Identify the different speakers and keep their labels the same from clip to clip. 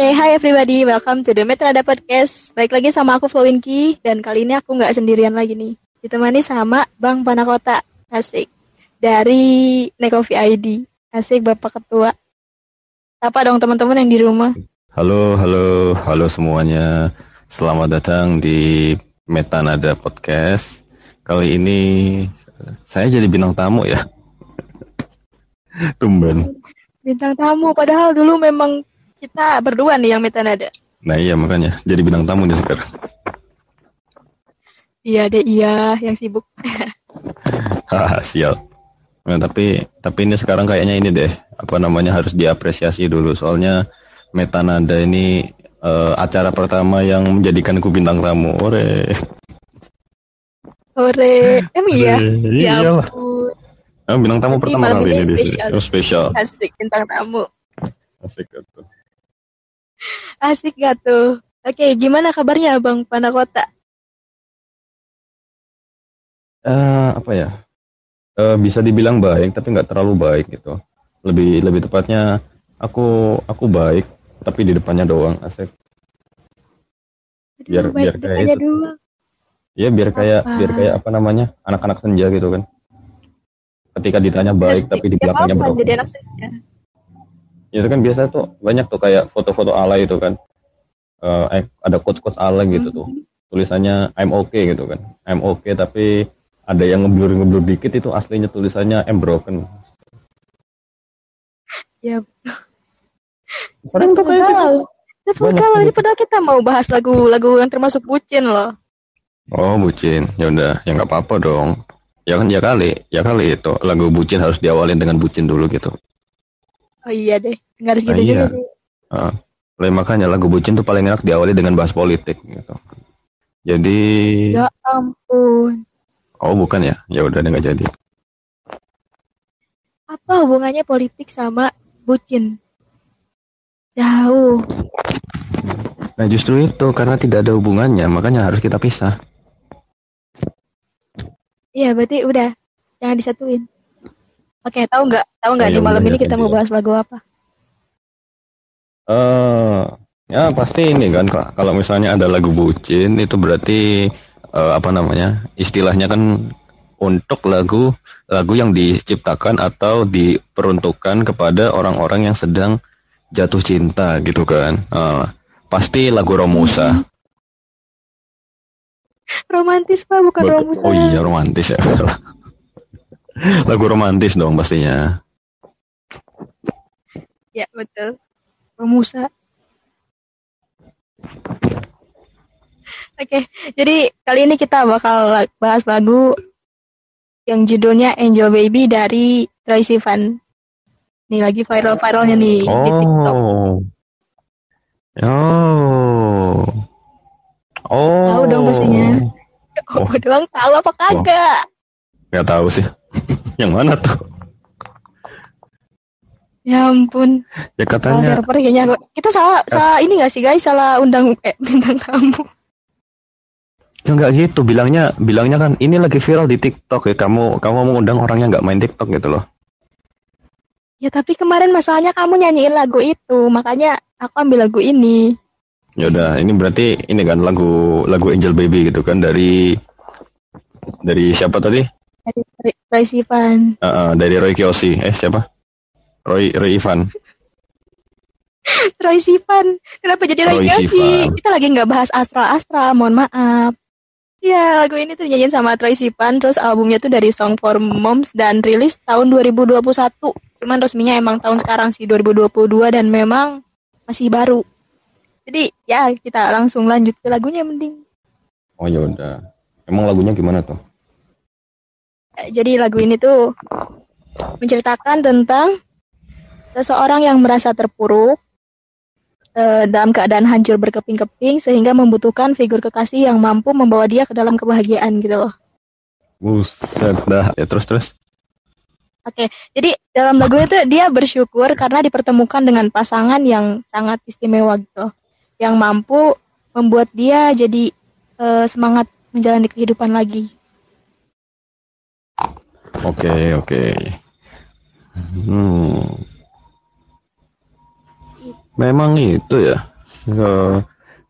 Speaker 1: Oke, okay, hi everybody, welcome to the Metrada Podcast. Baik lagi sama aku Flowinky, dan kali ini aku nggak sendirian lagi nih. Ditemani sama Bang Panakota, asik. Dari Nekovi ID, asik Bapak Ketua. Apa dong teman-teman yang di rumah?
Speaker 2: Halo, halo, halo semuanya. Selamat datang di Metanada Podcast. Kali ini saya jadi bintang tamu ya. Tumben.
Speaker 1: Bintang tamu, padahal dulu memang kita berdua nih yang metanada.
Speaker 2: Nah iya makanya jadi bintang tamu nih sekarang.
Speaker 1: Iya deh iya yang sibuk.
Speaker 2: Haha sial. Nah, tapi tapi ini sekarang kayaknya ini deh apa namanya harus diapresiasi dulu soalnya metanada ini uh, acara pertama yang menjadikanku bintang tamu. Ore.
Speaker 1: Ore. Emang iya?
Speaker 2: Iya. Ya Oh, bintang tamu pertama kali ini. Spesial. Oh, spesial.
Speaker 1: Asik bintang tamu.
Speaker 2: Asik gitu.
Speaker 1: Asik gak tuh? Oke, gimana kabarnya Bang Panakota?
Speaker 2: Uh, apa ya? Uh, bisa dibilang baik, tapi nggak terlalu baik gitu. Lebih lebih tepatnya aku aku baik, tapi di depannya doang asik.
Speaker 1: Biar biar kayak itu. Doang.
Speaker 2: Ya biar kayak apa? biar kayak apa namanya anak-anak senja gitu kan. Ketika ditanya baik, Pasti, tapi di belakangnya? Jadi anak senja itu kan biasa tuh banyak tuh kayak foto-foto ala itu kan. Uh, ada quotes-quotes ala gitu tuh. Mm-hmm. tulisannya I'm okay gitu kan. I'm okay tapi ada yang ngeblur ngeblur dikit itu aslinya tulisannya I'm broken.
Speaker 1: Ya. Sering tuh kayak gitu. Level kalau ini padahal kita mau bahas lagu-lagu yang termasuk bucin loh.
Speaker 2: Oh bucin, ya udah, ya nggak apa-apa dong. Ya kan ya kali, ya kali itu. Lagu bucin harus diawalin dengan bucin dulu gitu.
Speaker 1: Oh iya deh, nggak harus gitu nah, juga iya. sih.
Speaker 2: Uh, makanya lagu bucin tuh paling enak diawali dengan bahas politik gitu. Jadi.
Speaker 1: Ya ampun.
Speaker 2: Oh bukan ya? Ya udah nggak jadi.
Speaker 1: Apa hubungannya politik sama bucin? Jauh.
Speaker 2: Nah justru itu karena tidak ada hubungannya makanya harus kita pisah.
Speaker 1: Iya berarti udah jangan disatuin. Oke, tahu nggak? Tahu nggak oh, di malam ini kita mau bahas lagu apa?
Speaker 2: Eh, uh, ya pasti ini kan kalau misalnya ada lagu bucin itu berarti uh, apa namanya? Istilahnya kan untuk lagu lagu yang diciptakan atau diperuntukkan kepada orang-orang yang sedang jatuh cinta gitu kan. Uh, pasti lagu Romusa.
Speaker 1: Romantis pak, bukan Romusa.
Speaker 2: Oh iya romantis ya. Lagu romantis dong pastinya.
Speaker 1: Ya betul. Romusa. Oke, jadi kali ini kita bakal bahas lagu yang judulnya Angel Baby dari Troy Sivan. Nih lagi viral-viralnya nih oh. di TikTok.
Speaker 2: Oh. Oh.
Speaker 1: Tahu dong pastinya. Oh, oh doang tahu apa kagak?
Speaker 2: Oh. Gak tahu sih. Yang mana tuh?
Speaker 1: Ya ampun.
Speaker 2: Ya katanya.
Speaker 1: Salah server kayaknya kita salah ya. salah ini gak sih guys? Salah undang eh, bintang tamu.
Speaker 2: Ya nggak gitu, bilangnya bilangnya kan ini lagi viral di TikTok ya. Kamu kamu mengundang orang yang nggak main TikTok gitu loh.
Speaker 1: Ya tapi kemarin masalahnya kamu nyanyiin lagu itu, makanya aku ambil lagu ini.
Speaker 2: Ya udah, ini berarti ini kan lagu lagu Angel Baby gitu kan dari dari siapa tadi?
Speaker 1: Roy Sivan.
Speaker 2: Uh, uh, dari Roy Kiyoshi. Eh siapa? Roy Roy Ivan.
Speaker 1: Roy Sivan. Kenapa jadi Roy, Roy Kiyoshi? Kita lagi nggak bahas Astra Astra. Mohon maaf. Ya, lagu ini tuh nyanyiin sama Troy Sivan, terus albumnya tuh dari Song for Moms dan rilis tahun 2021. Cuman resminya emang tahun sekarang sih 2022 dan memang masih baru. Jadi ya kita langsung lanjut ke lagunya mending.
Speaker 2: Oh ya udah. Emang lagunya gimana tuh?
Speaker 1: Jadi lagu ini tuh menceritakan tentang seseorang yang merasa terpuruk uh, dalam keadaan hancur berkeping-keping sehingga membutuhkan figur kekasih yang mampu membawa dia ke dalam kebahagiaan gitu loh.
Speaker 2: Buset dah. Ya terus terus.
Speaker 1: Oke, jadi dalam lagu itu dia bersyukur karena dipertemukan dengan pasangan yang sangat istimewa gitu, yang mampu membuat dia jadi uh, semangat menjalani kehidupan lagi.
Speaker 2: Oke, okay, oke. Okay. Hmm. memang itu ya. So,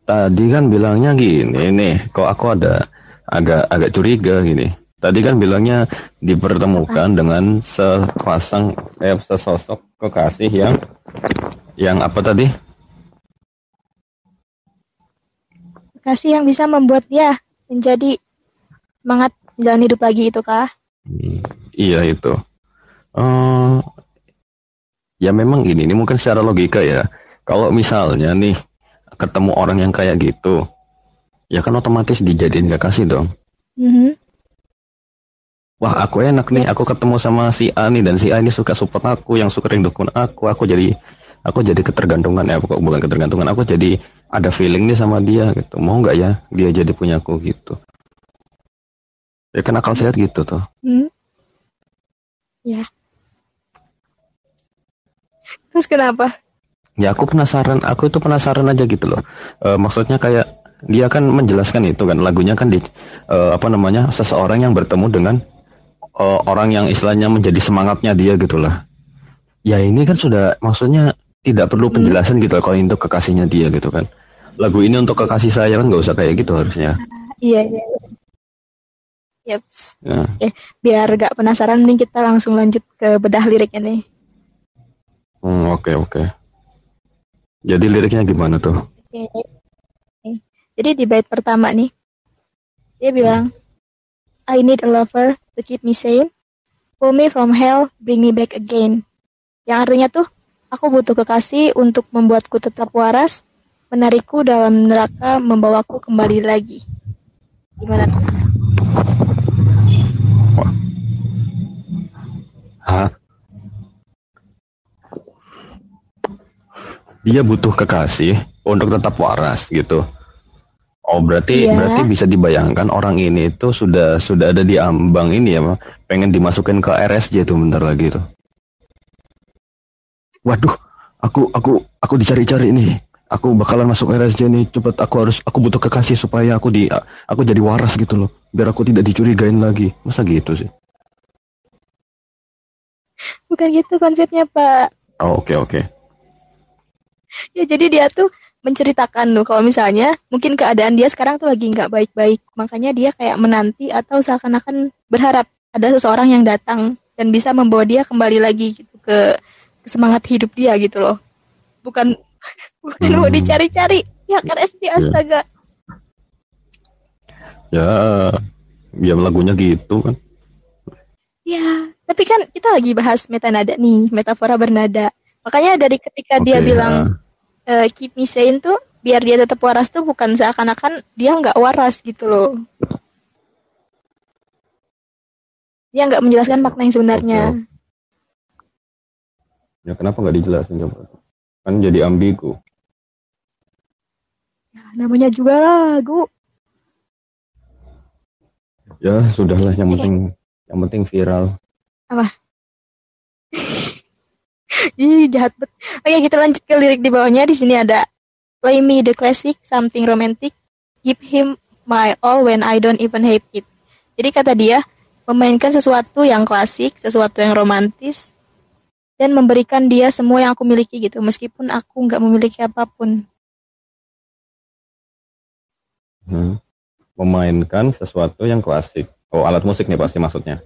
Speaker 2: tadi kan bilangnya gini nih, kok aku ada agak agak curiga gini. Tadi kan bilangnya dipertemukan dengan sepasang eh sesosok kekasih yang yang apa tadi?
Speaker 1: Kekasih yang bisa membuat dia menjadi semangat jalan hidup lagi itu kah?
Speaker 2: Iya itu. Uh, ya memang gini, ini mungkin secara logika ya. Kalau misalnya nih ketemu orang yang kayak gitu, ya kan otomatis dijadiin kekasih dong. Mm -hmm wah aku enak nih, yes. aku ketemu sama si A nih dan si A ini suka support aku, yang suka dukung aku, aku jadi aku jadi ketergantungan ya, bukan ketergantungan, aku jadi ada feeling nih sama dia gitu. Mau nggak ya dia jadi punya aku gitu. Ya kan akal sehat gitu tuh. Hmm.
Speaker 1: Ya. Terus kenapa?
Speaker 2: Ya aku penasaran, aku itu penasaran aja gitu loh. E, maksudnya kayak dia kan menjelaskan itu kan lagunya kan di e, apa namanya seseorang yang bertemu dengan uh, orang yang istilahnya menjadi semangatnya dia gitulah. Ya ini kan sudah maksudnya tidak perlu hmm. penjelasan hmm. gitu kalau untuk kekasihnya dia gitu kan. Lagu ini untuk kekasih saya kan nggak usah kayak gitu harusnya.
Speaker 1: Iya iya. Yaps. Ya. Eh, biar gak penasaran nih kita langsung lanjut ke bedah liriknya nih.
Speaker 2: Hmm, oke okay, oke. Okay. Jadi liriknya gimana tuh? Oke.
Speaker 1: Okay. Jadi di bait pertama nih dia bilang I need a lover to keep me sane. Pull me from hell, bring me back again. Yang artinya tuh, aku butuh kekasih untuk membuatku tetap waras, menarikku dalam neraka, membawaku kembali lagi. Gimana tuh?
Speaker 2: Hah? Dia butuh kekasih untuk tetap waras gitu. Oh berarti iya. berarti bisa dibayangkan orang ini itu sudah sudah ada di ambang ini ya, pengen dimasukin ke RSJ tuh bentar lagi tuh. Waduh, aku aku aku dicari-cari nih. Aku bakalan masuk RSJ nih. Cepet aku harus aku butuh kekasih supaya aku di aku jadi waras gitu loh. Biar aku tidak dicurigain lagi. Masa gitu sih?
Speaker 1: Bukan gitu konsepnya, Pak.
Speaker 2: Oh, oke okay, oke. Okay.
Speaker 1: Ya jadi dia tuh menceritakan tuh kalau misalnya mungkin keadaan dia sekarang tuh lagi nggak baik-baik makanya dia kayak menanti atau seakan-akan berharap ada seseorang yang datang dan bisa membawa dia kembali lagi gitu ke, ke semangat hidup dia gitu loh bukan bukan hmm. mau dicari-cari ya kan SD ya. astaga
Speaker 2: ya ya lagunya gitu kan
Speaker 1: ya tapi kan kita lagi bahas metanada nih metafora bernada makanya dari ketika okay, dia ya. bilang uh, keep me sane tuh biar dia tetap waras tuh bukan seakan-akan dia nggak waras gitu loh. Dia nggak menjelaskan makna yang sebenarnya.
Speaker 2: Ya kenapa nggak dijelasin coba? Kan jadi ambigu.
Speaker 1: Ya, namanya juga lagu.
Speaker 2: Ya sudahlah yang penting yang penting viral.
Speaker 1: Apa? Ih, jahat banget. Oke, kita lanjut ke lirik di bawahnya. Di sini ada Play me the classic, something romantic. Give him my all when I don't even hate it. Jadi kata dia, memainkan sesuatu yang klasik, sesuatu yang romantis, dan memberikan dia semua yang aku miliki gitu, meskipun aku nggak memiliki apa pun.
Speaker 2: Hmm. Memainkan sesuatu yang klasik. Oh, alat musik nih pasti maksudnya.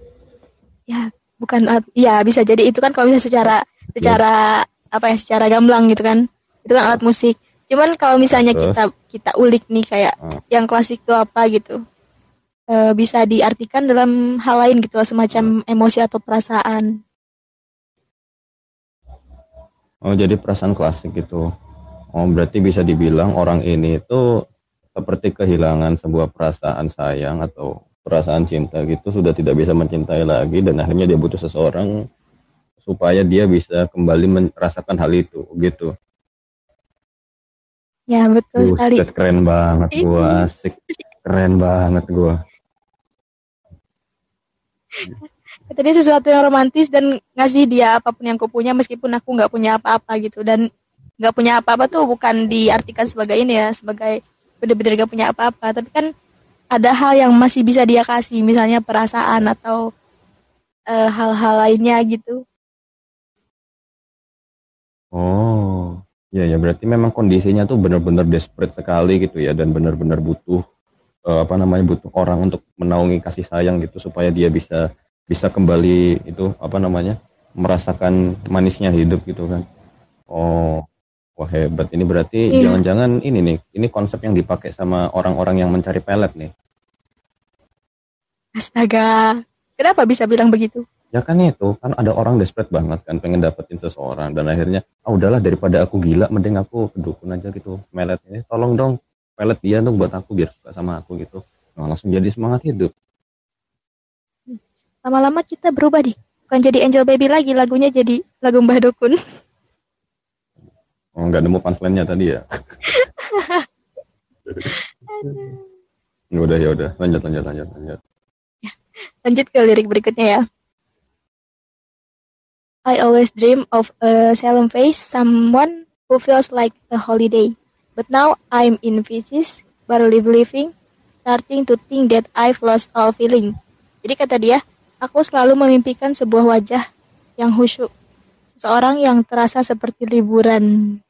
Speaker 1: Ya, bukan, ya bisa jadi itu kan kalau bisa secara secara yeah. apa ya secara gamblang gitu kan itu kan alat musik cuman kalau misalnya Terus? kita kita ulik nih kayak uh. yang klasik itu apa gitu e, bisa diartikan dalam hal lain gitu semacam emosi atau perasaan
Speaker 2: oh jadi perasaan klasik gitu oh berarti bisa dibilang orang ini itu seperti kehilangan sebuah perasaan sayang atau perasaan cinta gitu sudah tidak bisa mencintai lagi dan akhirnya dia butuh seseorang supaya dia bisa kembali merasakan hal itu gitu.
Speaker 1: Ya betul Buset, sekali.
Speaker 2: Keren banget gua, asik. Keren banget gua.
Speaker 1: Tadi sesuatu yang romantis dan ngasih dia apa pun yang kupunya meskipun aku nggak punya apa-apa gitu dan nggak punya apa-apa tuh bukan diartikan sebagai ini ya sebagai bener-bener gak punya apa-apa tapi kan ada hal yang masih bisa dia kasih misalnya perasaan atau eh, hal-hal uh, lainnya gitu
Speaker 2: Ya ya berarti memang kondisinya tuh benar-benar desperate sekali gitu ya dan benar-benar butuh uh, apa namanya butuh orang untuk menaungi kasih sayang gitu supaya dia bisa bisa kembali itu apa namanya merasakan manisnya hidup gitu kan. Oh, wah hebat. Ini berarti iya. jangan-jangan ini nih ini konsep yang dipakai sama orang-orang yang mencari pelet nih.
Speaker 1: Astaga, kenapa bisa bilang begitu?
Speaker 2: ya kan itu kan ada orang desperate banget kan pengen dapetin seseorang dan akhirnya ah udahlah daripada aku gila mending aku kedukun aja gitu melet ini. Tolong dong pelet dia dong buat aku biar suka sama aku gitu. Nah, langsung jadi semangat hidup.
Speaker 1: Lama-lama kita berubah deh. Bukan jadi angel baby lagi lagunya jadi lagu mbah dukun
Speaker 2: oh nggak nemu punchline-nya tadi ya ya udah ya udah lanjut lanjut lanjut lanjut
Speaker 1: ya, lanjut ke lirik berikutnya ya I always dream of a solemn face, someone who feels like a holiday. But now I'm in pieces, barely living, starting to think that I've lost all feeling. Jadi kata dia, aku selalu memimpikan sebuah wajah yang khusyuk. Seseorang yang terasa seperti liburan.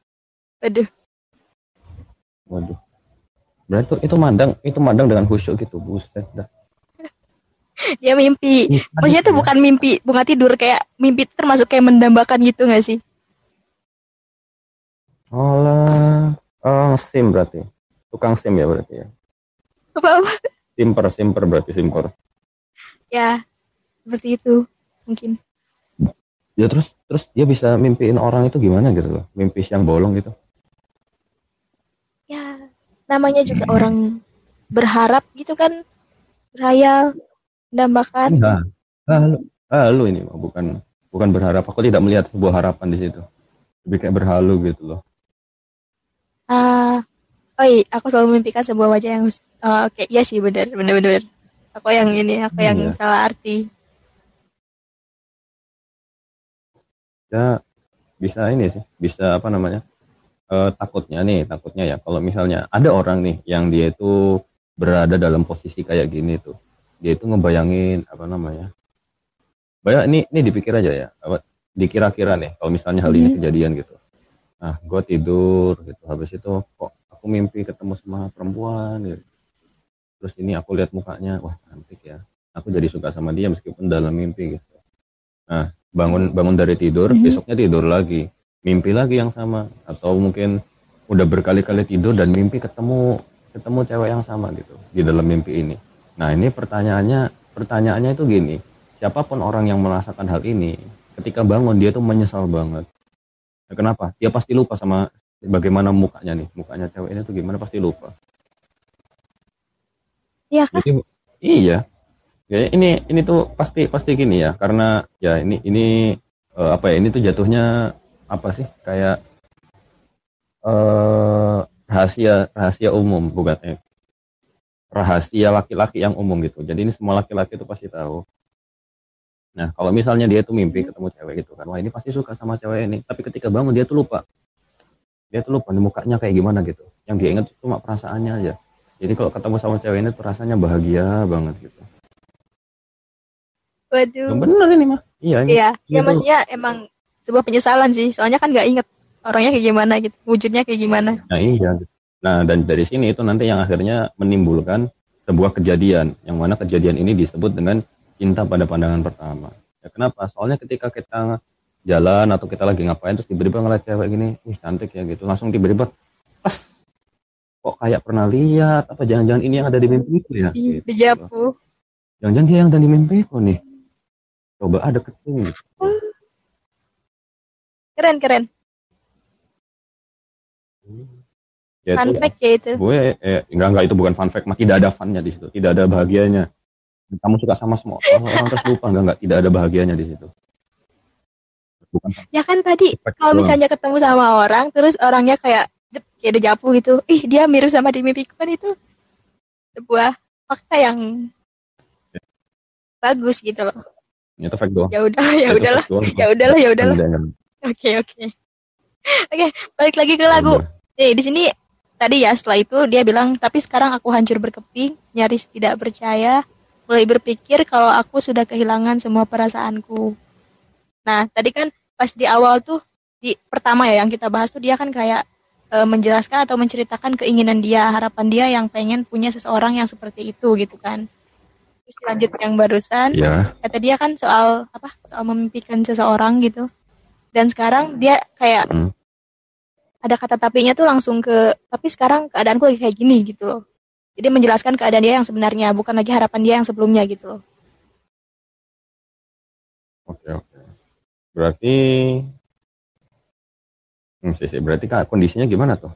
Speaker 1: Waduh.
Speaker 2: Waduh. Berarti itu mandang, itu mandang dengan khusyuk gitu, buset dah.
Speaker 1: Dia mimpi. Maksudnya tuh bukan mimpi bunga tidur kayak mimpi termasuk kayak mendambakan gitu gak sih?
Speaker 2: Olah, oh, sim berarti. Tukang sim ya berarti ya?
Speaker 1: Apa apa?
Speaker 2: Simper simper berarti simper.
Speaker 1: Ya seperti itu mungkin.
Speaker 2: Ya terus terus dia bisa mimpiin orang itu gimana gitu loh? Mimpi siang bolong gitu
Speaker 1: namanya juga orang berharap gitu kan raya Dambakan.
Speaker 2: Enggak. Halu, halu ini bukan bukan berharap. Aku tidak melihat sebuah harapan di situ. Lebih kayak berhalu gitu loh.
Speaker 1: Ah, uh, oh iya, aku selalu memimpikan sebuah wajah yang uh, oke, okay. iya sih benar, benar benar. Aku yang ini, aku yang iya. salah arti.
Speaker 2: Ya bisa ini sih, bisa apa namanya? Uh, takutnya nih, takutnya ya. Kalau misalnya ada orang nih yang dia itu berada dalam posisi kayak gini tuh dia itu ngebayangin apa namanya banyak ini ini dipikir aja ya apa dikira-kira nih kalau misalnya hal ini mhm. kejadian gitu. Nah gue tidur gitu habis itu kok aku mimpi ketemu sama perempuan gitu. Terus ini aku lihat mukanya wah cantik ya. Aku jadi suka sama dia meskipun dalam mimpi gitu. Nah bangun bangun dari tidur mm-hmm. besoknya tidur lagi mimpi lagi yang sama atau mungkin udah berkali-kali tidur dan mimpi ketemu ketemu cewek yang sama gitu di dalam mimpi ini Nah ini pertanyaannya, pertanyaannya itu gini, siapa pun orang yang merasakan hal ini, ketika bangun dia tuh menyesal banget. Nah, kenapa? Dia pasti lupa sama bagaimana mukanya nih, mukanya cewek ini tuh gimana pasti lupa.
Speaker 1: Iya kan? Jadi,
Speaker 2: iya. Ya, ini ini tuh pasti pasti gini ya, karena ya ini ini uh, apa ya? Ini tuh jatuhnya apa sih? Kayak uh, rahasia rahasia umum bukan eh, rahasia laki-laki yang umum gitu. Jadi ini semua laki-laki itu pasti tahu. Nah, kalau misalnya dia tuh mimpi ketemu cewek gitu kan, wah ini pasti suka sama cewek ini. Tapi ketika bangun dia tuh lupa. Dia tuh lupa nih mukanya kayak gimana gitu. Yang dia ingat cuma perasaannya aja. Jadi kalau ketemu sama cewek ini tuh rasanya bahagia banget gitu.
Speaker 1: Waduh.
Speaker 2: Yang bener ini mah.
Speaker 1: Iya. Ini, iya. Ya maksudnya emang sebuah penyesalan sih. Soalnya kan nggak inget orangnya kayak gimana gitu, wujudnya kayak gimana.
Speaker 2: Nah iya. Nah, dan dari sini itu nanti yang akhirnya menimbulkan sebuah kejadian, yang mana kejadian ini disebut dengan cinta pada pandangan pertama. Ya, kenapa? Soalnya ketika kita jalan atau kita lagi ngapain terus tiba-tiba ngeliat cewek gini, wih cantik ya gitu, langsung tiba-tiba pas kok kayak pernah lihat apa jangan-jangan ini yang ada di mimpiku ya?
Speaker 1: Iya, gitu.
Speaker 2: Jangan-jangan dia yang ada di mimpiku nih. Coba ada kecil.
Speaker 1: Keren keren. Ya, fun itu, fact ya itu.
Speaker 2: Gue eh, enggak enggak itu bukan fun fact, mah tidak ada funnya di situ, tidak ada bahagianya. Kamu suka sama semua orang, orang terus lupa enggak enggak tidak ada bahagianya di situ.
Speaker 1: Bukan. Ya kan tadi kalau misalnya ketemu sama orang terus orangnya kayak kayak ada japu gitu. Ih, dia mirip sama di mimpiku kan itu sebuah fakta yang ya. bagus gitu loh.
Speaker 2: Itu fact doang.
Speaker 1: Ya udah, ya udahlah. Ya udahlah, ya udahlah. Oke, oke. Oke, balik lagi ke lagu. Nih, di sini tadi ya setelah itu dia bilang tapi sekarang aku hancur berkeping nyaris tidak percaya mulai berpikir kalau aku sudah kehilangan semua perasaanku nah tadi kan pas di awal tuh di pertama ya yang kita bahas tuh dia kan kayak e, menjelaskan atau menceritakan keinginan dia, harapan dia yang pengen punya seseorang yang seperti itu gitu kan. Terus lanjut yang barusan,
Speaker 2: yeah.
Speaker 1: kata dia kan soal apa? Soal memimpikan seseorang gitu. Dan sekarang dia kayak hmm. ada kata tapinya tuh langsung ke tapi sekarang keadaanku lagi kayak gini gitu loh. Jadi menjelaskan keadaan dia yang sebenarnya, bukan lagi harapan dia yang sebelumnya gitu loh.
Speaker 2: Oke, oke. Berarti Hmm, sih, sih. Berarti kan kondisinya gimana tuh?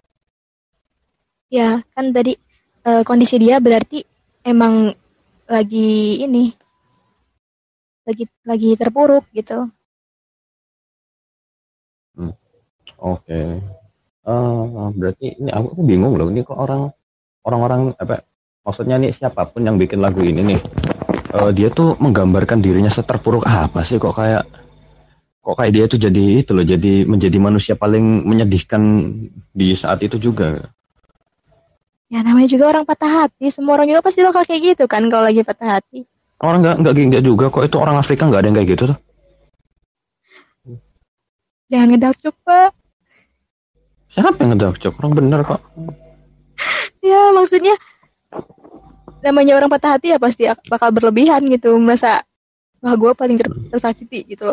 Speaker 1: Ya, kan tadi uh, kondisi dia berarti emang lagi ini lagi lagi terpuruk gitu.
Speaker 2: Hmm. Oke. Okay. Uh, berarti ini aku, aku bingung loh. Ini kok orang orang-orang apa? Maksudnya nih siapa pun yang bikin lagu ini nih, uh, dia tuh menggambarkan dirinya seterpuruk apa sih? Kok kayak kok kayak dia itu jadi itu loh jadi menjadi manusia paling menyedihkan di saat itu juga
Speaker 1: ya namanya juga orang patah hati semua orang juga pasti bakal kayak gitu kan kalau lagi patah hati
Speaker 2: orang nggak nggak nggak juga kok itu orang Afrika nggak ada yang kayak gitu tuh
Speaker 1: jangan ngedakcuk pak
Speaker 2: siapa yang ngedakcuk orang bener kok
Speaker 1: ya maksudnya namanya orang patah hati ya pasti bakal berlebihan gitu merasa wah gue paling tersakiti gitu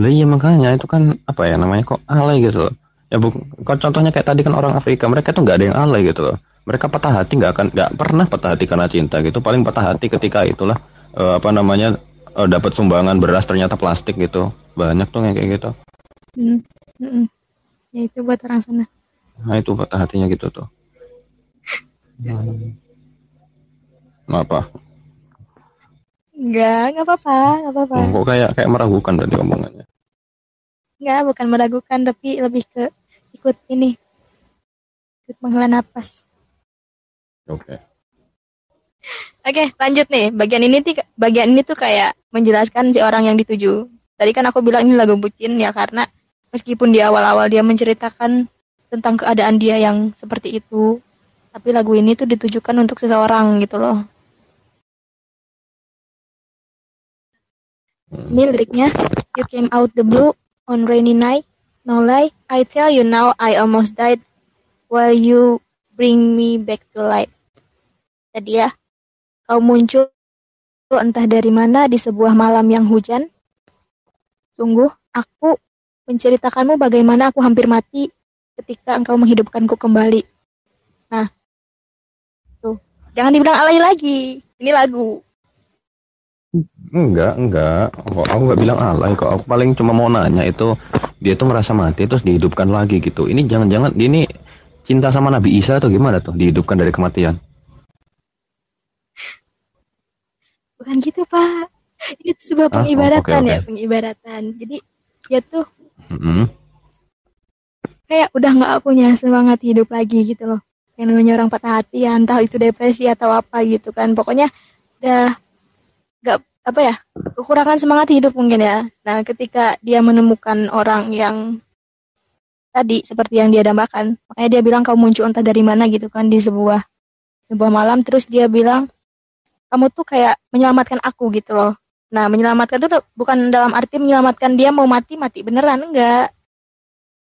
Speaker 2: lah iya makanya itu kan apa ya namanya kok alay gitu loh. Ya bu, contohnya kayak tadi kan orang Afrika mereka tuh nggak ada yang alay gitu loh. Mereka patah hati nggak akan nggak pernah patah hati karena cinta gitu. Paling patah hati ketika itulah uh, apa namanya uh, dapat sumbangan beras ternyata plastik gitu. Banyak tuh yang kayak gitu.
Speaker 1: Hmm. Hmm. Ya itu buat orang sana.
Speaker 2: Nah itu patah hatinya gitu tuh. Hmm. Apa?
Speaker 1: Enggak, enggak apa-apa, enggak apa-apa.
Speaker 2: Oh, kok kayak kayak meragukan berarti omongannya.
Speaker 1: Enggak, bukan meragukan tapi lebih ke ikut ini. Ikut menghela nafas.
Speaker 2: Oke. Okay.
Speaker 1: Oke, lanjut nih. Bagian ini tuh bagian ini tuh kayak menjelaskan si orang yang dituju. Tadi kan aku bilang ini lagu bucin ya karena meskipun di awal-awal dia menceritakan tentang keadaan dia yang seperti itu, tapi lagu ini tuh ditujukan untuk seseorang gitu loh. Ini liriknya, You came out the blue on rainy night. No lie, I tell you now I almost died while you bring me back to life. Tadi ya, kau muncul entah dari mana di sebuah malam yang hujan. Sungguh, aku menceritakanmu bagaimana aku hampir mati ketika engkau menghidupkanku kembali. Nah, tuh, jangan dibilang alay lagi. Ini lagu.
Speaker 2: Enggak, enggak. Kok aku enggak bilang alay kok. Aku paling cuma mau nanya itu dia tuh merasa mati terus dihidupkan lagi gitu. Ini jangan-jangan ini cinta sama Nabi Isa atau gimana tuh dihidupkan dari kematian?
Speaker 1: Bukan gitu, Pak. Ini tuh sebuah pengibaratan ah, oh, okay, okay. ya, pengibaratan. Jadi dia tuh mm-hmm. kayak udah nggak punya semangat hidup lagi gitu loh. Yang namanya orang patah hati ya, entah itu depresi atau apa gitu kan. Pokoknya udah nggak apa ya kekurangan semangat hidup mungkin ya. Nah ketika dia menemukan orang yang tadi seperti yang dia dambakan, makanya dia bilang kau muncul entah dari mana gitu kan di sebuah sebuah malam. Terus dia bilang kamu tuh kayak menyelamatkan aku gitu loh. Nah menyelamatkan tuh bukan dalam arti menyelamatkan dia mau mati mati beneran enggak.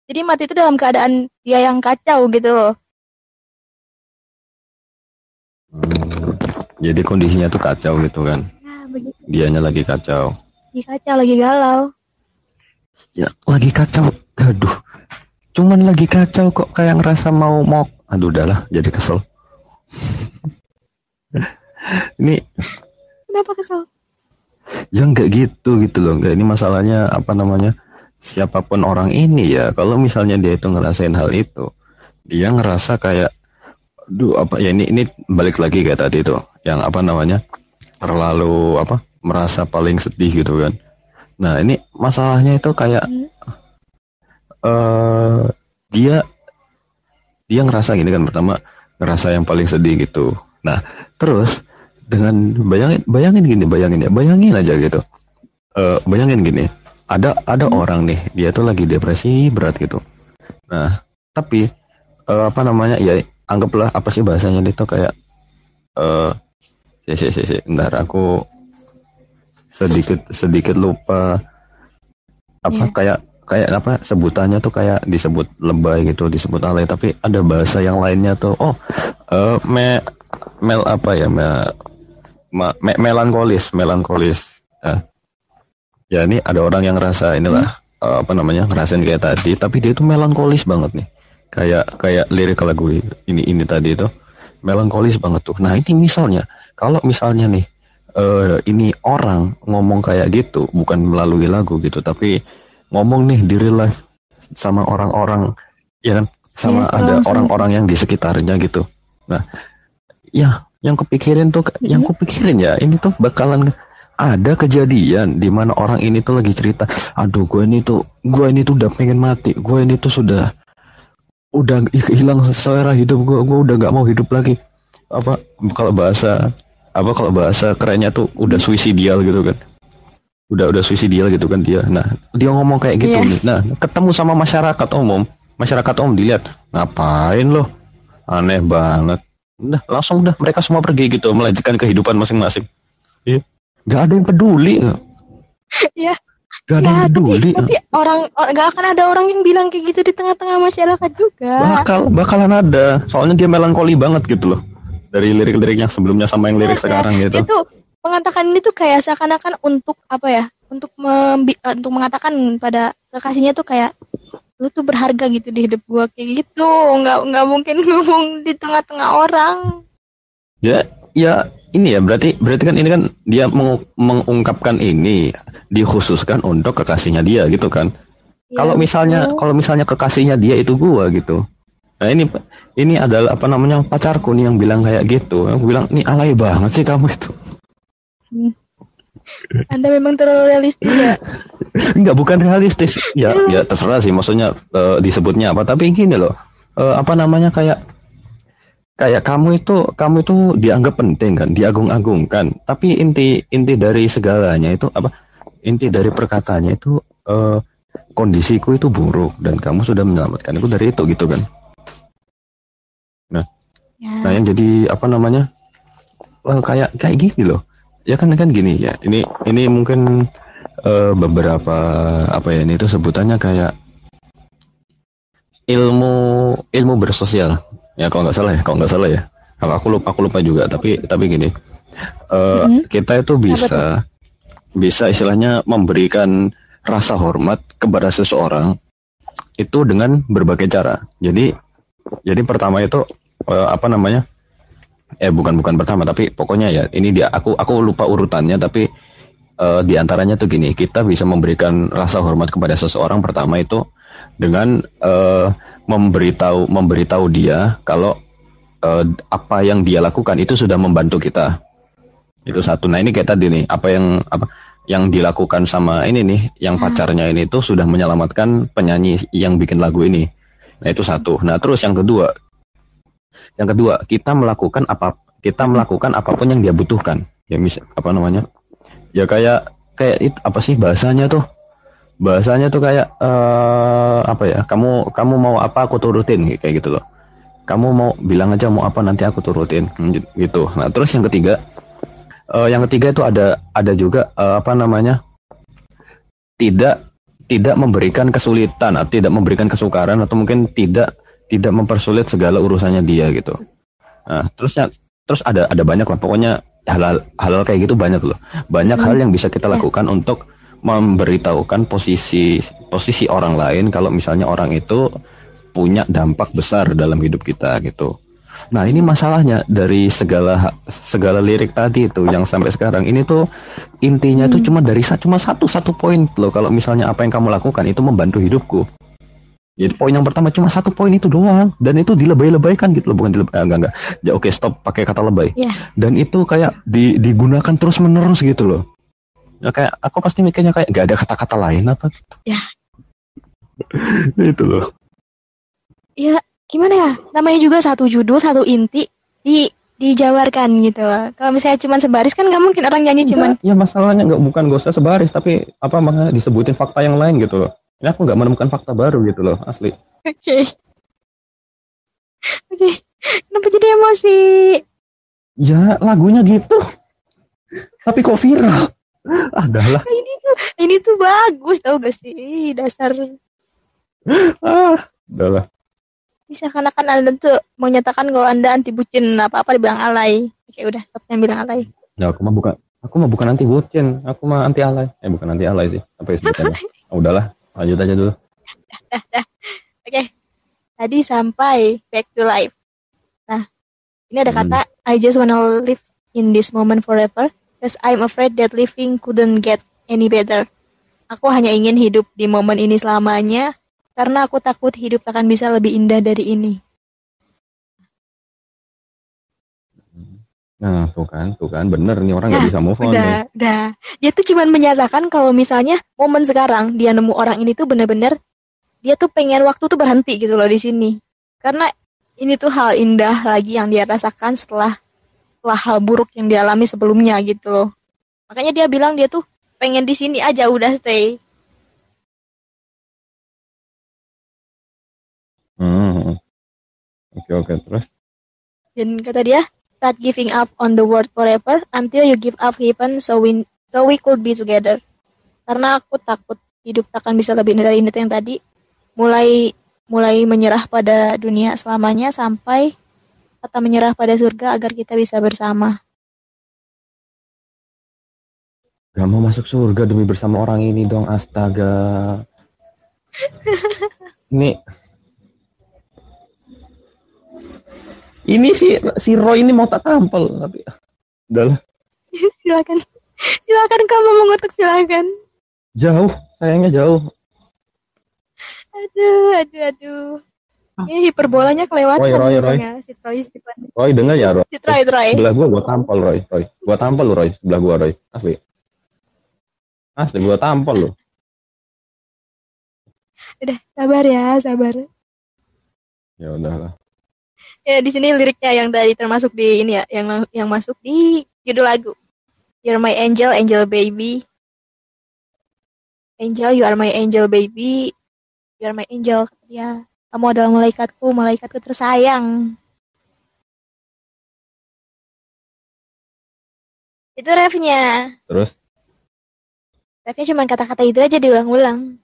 Speaker 1: Jadi mati itu dalam keadaan dia yang kacau gitu loh.
Speaker 2: Hmm, jadi kondisinya tuh kacau gitu kan? begitu. Dianya lagi kacau.
Speaker 1: Lagi kacau, lagi galau.
Speaker 2: Ya, lagi kacau. Aduh. Cuman lagi kacau kok kayak ngerasa mau mau. Aduh, udahlah, jadi kesel. ini
Speaker 1: Kenapa kesel?
Speaker 2: Ya enggak gitu gitu loh. Enggak ini masalahnya apa namanya? Siapa pun orang ini ya, kalau misalnya dia itu ngerasain hal itu, dia ngerasa kayak Duh apa ya ini ini balik lagi kayak tadi tuh yang apa namanya terlalu apa merasa paling sedih gitu kan nah ini masalahnya itu kayak hmm. uh, dia dia ngerasa gini kan pertama ngerasa yang paling sedih gitu nah terus dengan bayangin bayangin gini bayangin ya bayangin aja gitu uh, bayangin gini ada ada hmm. orang nih dia tuh lagi depresi berat gitu nah tapi uh, apa namanya ya anggaplah apa sih bahasanya itu kayak uh, si si si. Bentar, aku sedikit sedikit lupa apa yeah. kayak kayak apa sebutannya tuh kayak disebut lebay gitu disebut alay tapi ada bahasa yang lainnya tuh oh uh, me mel apa ya me, me, me melankolis melankolis. Ya. ya ini ada orang yang rasa inilah hmm. uh, apa namanya ngerasain kayak tadi tapi dia tuh melankolis banget nih. Kayak kayak lirik lagu ini ini tadi itu. Melankolis banget tuh. Nah ini misalnya kalau misalnya nih uh, ini orang ngomong kayak gitu bukan melalui lagu gitu tapi ngomong nih di real life sama orang-orang ya kan? Sama ya, ada orang-orang yang di sekitarnya gitu. Nah ya yang kepikirin tuh mm-hmm. yang kepikirin ya ini tuh bakalan ada kejadian di mana orang ini tuh lagi cerita aduh gue ini tuh gue ini tuh udah pengen mati gue ini tuh sudah udah hilang selera hidup gue gue udah gak mau hidup lagi apa kalau bahasa apa kalau bahasa kerennya tuh udah suicidal gitu kan udah udah suicidal gitu kan dia. Nah, dia ngomong kayak gitu yeah. nih. Nah, ketemu sama masyarakat umum, masyarakat umum dilihat, ngapain loh? Aneh banget. Udah, langsung udah mereka semua pergi gitu, melanjutkan kehidupan masing-masing. Iya. Gak ada yang peduli.
Speaker 1: Iya. Gak ada ya, yang peduli. Tapi, tapi orang, orang gak akan ada orang yang bilang kayak gitu di tengah-tengah masyarakat juga.
Speaker 2: Bakal bakalan ada. Soalnya dia melankoli banget gitu loh. Dari lirik-lirik yang sebelumnya sama yang lirik ya, sekarang gitu.
Speaker 1: Itu mengatakan ini tuh kayak seakan-akan untuk apa ya untuk membi eh, untuk mengatakan pada kekasihnya tuh kayak lu tuh berharga gitu di hidup gua. Kayak gitu. Nggak nggak mungkin ngomong di tengah-tengah orang.
Speaker 2: Ya ya ini ya berarti berarti kan ini kan dia meng, mengungkapkan ini dikhususkan untuk kekasihnya dia gitu kan. Ya, kalau misalnya kalau misalnya kekasihnya dia itu gua gitu. Nah ini ini adalah apa namanya pacarku nih yang bilang kayak gitu. Aku bilang ini alay banget sih kamu itu.
Speaker 1: Hmm. Anda memang terlalu realistis ya?
Speaker 2: Enggak, bukan realistis. Ya, ya terserah sih maksudnya uh, disebutnya apa. Tapi gini loh, uh, apa namanya kayak kayak kamu itu kamu itu dianggap penting kan, diagung-agungkan. Tapi inti inti dari segalanya itu apa? Inti dari perkataannya itu uh, kondisiku itu buruk dan kamu sudah menyelamatkan itu dari itu gitu kan. Nah, ya. nah yang jadi apa namanya? Uh, kayak kayak gini loh ya kan kan gini ya ini ini mungkin uh, beberapa apa ya ini itu sebutannya kayak ilmu ilmu bersosial. Ya kalau nggak salah ya kalau nggak salah ya. Kalau aku lupa aku lupa juga tapi tapi gini uh, mm-hmm. kita itu bisa bisa istilahnya memberikan rasa hormat kepada seseorang itu dengan berbagai cara. Jadi jadi pertama itu uh, apa namanya eh bukan bukan pertama tapi pokoknya ya ini dia. Aku aku lupa urutannya tapi uh, di antaranya tuh gini kita bisa memberikan rasa hormat kepada seseorang pertama itu dengan uh, memberitahu memberitahu dia kalau uh, apa yang dia lakukan itu sudah membantu kita. Itu satu. Nah ini kayak tadi nih apa yang apa yang dilakukan sama ini nih yang hmm. pacarnya ini tuh sudah menyelamatkan penyanyi yang bikin lagu ini. Nah itu satu. Nah terus yang kedua yang kedua, kita melakukan apa kita melakukan apa pun yang dia butuhkan. Ya mis apa namanya? Ya kayak kayak itu apa sih bahasanya tuh? Bahasanya tuh kayak uh, apa ya? Kamu kamu mau apa aku turutin kayak gitu loh. Kamu mau bilang aja mau apa nanti aku turutin gitu. Nah, terus yang ketiga uh, yang ketiga itu ada ada juga uh, apa namanya? tidak tidak memberikan kesulitan atau tidak memberikan kesukaran atau mungkin tidak tidak mempersulit segala urusannya dia gitu. Nah, terusnya terus ada ada banyak lah pokoknya hal hal kayak gitu banyak loh. Banyak hmm. hal yang bisa kita iya. lakukan yeah. untuk memberitahukan posisi posisi orang lain kalau misalnya orang itu punya dampak besar dalam hidup kita gitu. Nah ini masalahnya dari segala segala lirik tadi itu yang sampai sekarang ini tuh intinya hmm. tuh cuma dari cuma satu satu poin loh kalau misalnya apa yang kamu lakukan itu membantu hidupku. Jadi poin yang pertama cuma satu poin itu doang dan itu dilebay-lebaykan gitu loh bukan dilebay, eh, enggak enggak. Ya oke stop pakai kata lebay. Yeah. Dan itu kayak di, digunakan terus menerus gitu loh. Ya kayak aku pasti mikirnya kayak nggak ada kata-kata lain apa gitu.
Speaker 1: Ya.
Speaker 2: itu loh.
Speaker 1: Ya gimana ya? Namanya juga satu judul satu inti di dijawarkan gitu loh. Kalau misalnya cuma sebaris kan nggak mungkin orang nyanyi cuma.
Speaker 2: Ya masalahnya nggak bukan gak usah sebaris tapi apa makanya disebutin fakta yang lain gitu loh. Ini aku nggak menemukan fakta baru gitu loh, asli.
Speaker 1: Oke. Okay. Oke. Okay. Kenapa jadi emosi?
Speaker 2: Ya, lagunya gitu. Tapi kok viral? Adalah.
Speaker 1: Ini tuh ini tuh bagus tau gak sih dasar
Speaker 2: ah udahlah
Speaker 1: bisa karena kan anda tuh menyatakan kalau anda anti bucin apa apa dibilang alay oke udah stop yang bilang alay
Speaker 2: ya aku mah bukan aku mah bukan anti bucin aku mah anti alay eh bukan anti alay sih apa ya sebutannya ah, udahlah lanjut aja dulu
Speaker 1: oke tadi sampai back to life nah ini ada hmm. kata I just wanna live in this moment forever because I'm afraid that living couldn't get any better aku hanya ingin hidup di momen ini selamanya karena aku takut hidup akan bisa lebih indah dari ini.
Speaker 2: Nah, tuh kan, tuh kan, bener nih orang nggak nah, bisa move on.
Speaker 1: Udah, udah. Dia tuh cuma menyatakan kalau misalnya momen sekarang dia nemu orang ini tuh bener-bener dia tuh pengen waktu tuh berhenti gitu loh di sini. Karena ini tuh hal indah lagi yang dia rasakan setelah setelah hal buruk yang dialami sebelumnya gitu loh. Makanya dia bilang dia tuh pengen di sini aja udah stay.
Speaker 2: Hmm. Oke oke terus.
Speaker 1: Dan kata dia, start giving up on the world forever until you give up heaven so we so we could be together. Karena aku takut hidup takkan bisa lebih dari ini yang tadi. Mulai mulai menyerah pada dunia selamanya sampai kata menyerah pada surga agar kita bisa bersama.
Speaker 2: Gak mau masuk surga demi bersama orang ini dong, astaga. ini ini si si Roy ini mau tak tampil tapi udah
Speaker 1: silakan. Silakan kamu mengutuk silakan.
Speaker 2: Jauh sayangnya jauh.
Speaker 1: Aduh aduh aduh. Ini hiperbolanya kelewatan
Speaker 2: Roy Roy Roy. si Roy si Roy. Dengar ya Roy?
Speaker 1: Si Roy Roy.
Speaker 2: sebelah gua gua tampol Roy. Roy. Gua tampol Roy. Sebelah gua Roy. Asli. Asli gua tampol lo
Speaker 1: udah sabar ya sabar.
Speaker 2: Ya udahlah
Speaker 1: ya di sini liriknya yang tadi termasuk di ini ya yang yang masuk di judul lagu You're my angel, angel baby. Angel, you are my angel baby. You are my angel. Ya, kamu adalah malaikatku, malaikatku tersayang. Itu refnya.
Speaker 2: Terus?
Speaker 1: Refnya cuma kata-kata itu aja diulang-ulang.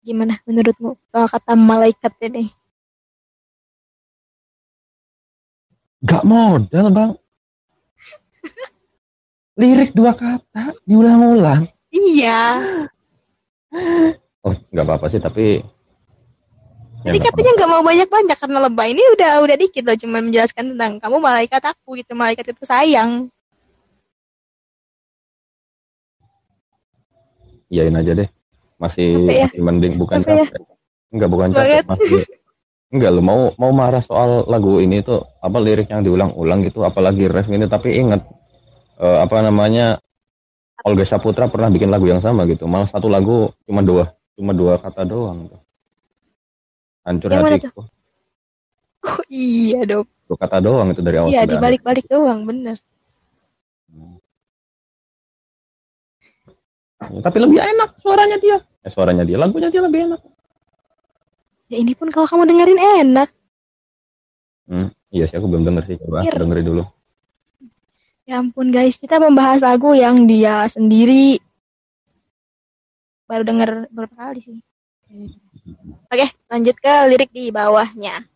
Speaker 1: Gimana menurutmu soal kata malaikat ini?
Speaker 2: Gak modal bang. Lirik dua kata diulang-ulang.
Speaker 1: Iya.
Speaker 2: Oh nggak apa-apa sih tapi.
Speaker 1: Jadi ya, katanya nggak mau banyak-banyak karena lebay ini udah udah dikit loh cuma menjelaskan tentang kamu malaikat aku gitu malaikat itu sayang.
Speaker 2: Iyain aja deh. Masih, ya? masih mending bukan capek. Ya? Enggak bukan capek masih Enggak lo mau mau marah soal lagu ini tuh apa lirik yang diulang-ulang gitu apalagi ref ini tapi ingat uh, apa namanya Olga Saputra pernah bikin lagu yang sama gitu malah satu lagu cuma dua cuma dua kata doang tuh. hancur yang hatiku.
Speaker 1: Oh iya dong
Speaker 2: dua kata doang itu dari awal
Speaker 1: iya dibalik-balik doang bener. Hmm.
Speaker 2: tapi lebih enak suaranya dia. Eh suaranya dia lagunya dia lebih enak
Speaker 1: Ya ini pun kalau kamu dengerin enak.
Speaker 2: Hmm, iya sih aku belum denger sih, coba Kira. dengerin dulu.
Speaker 1: Ya ampun guys, kita membahas lagu yang dia sendiri baru denger berapa kali sih. Oke, lanjut ke lirik di bawahnya.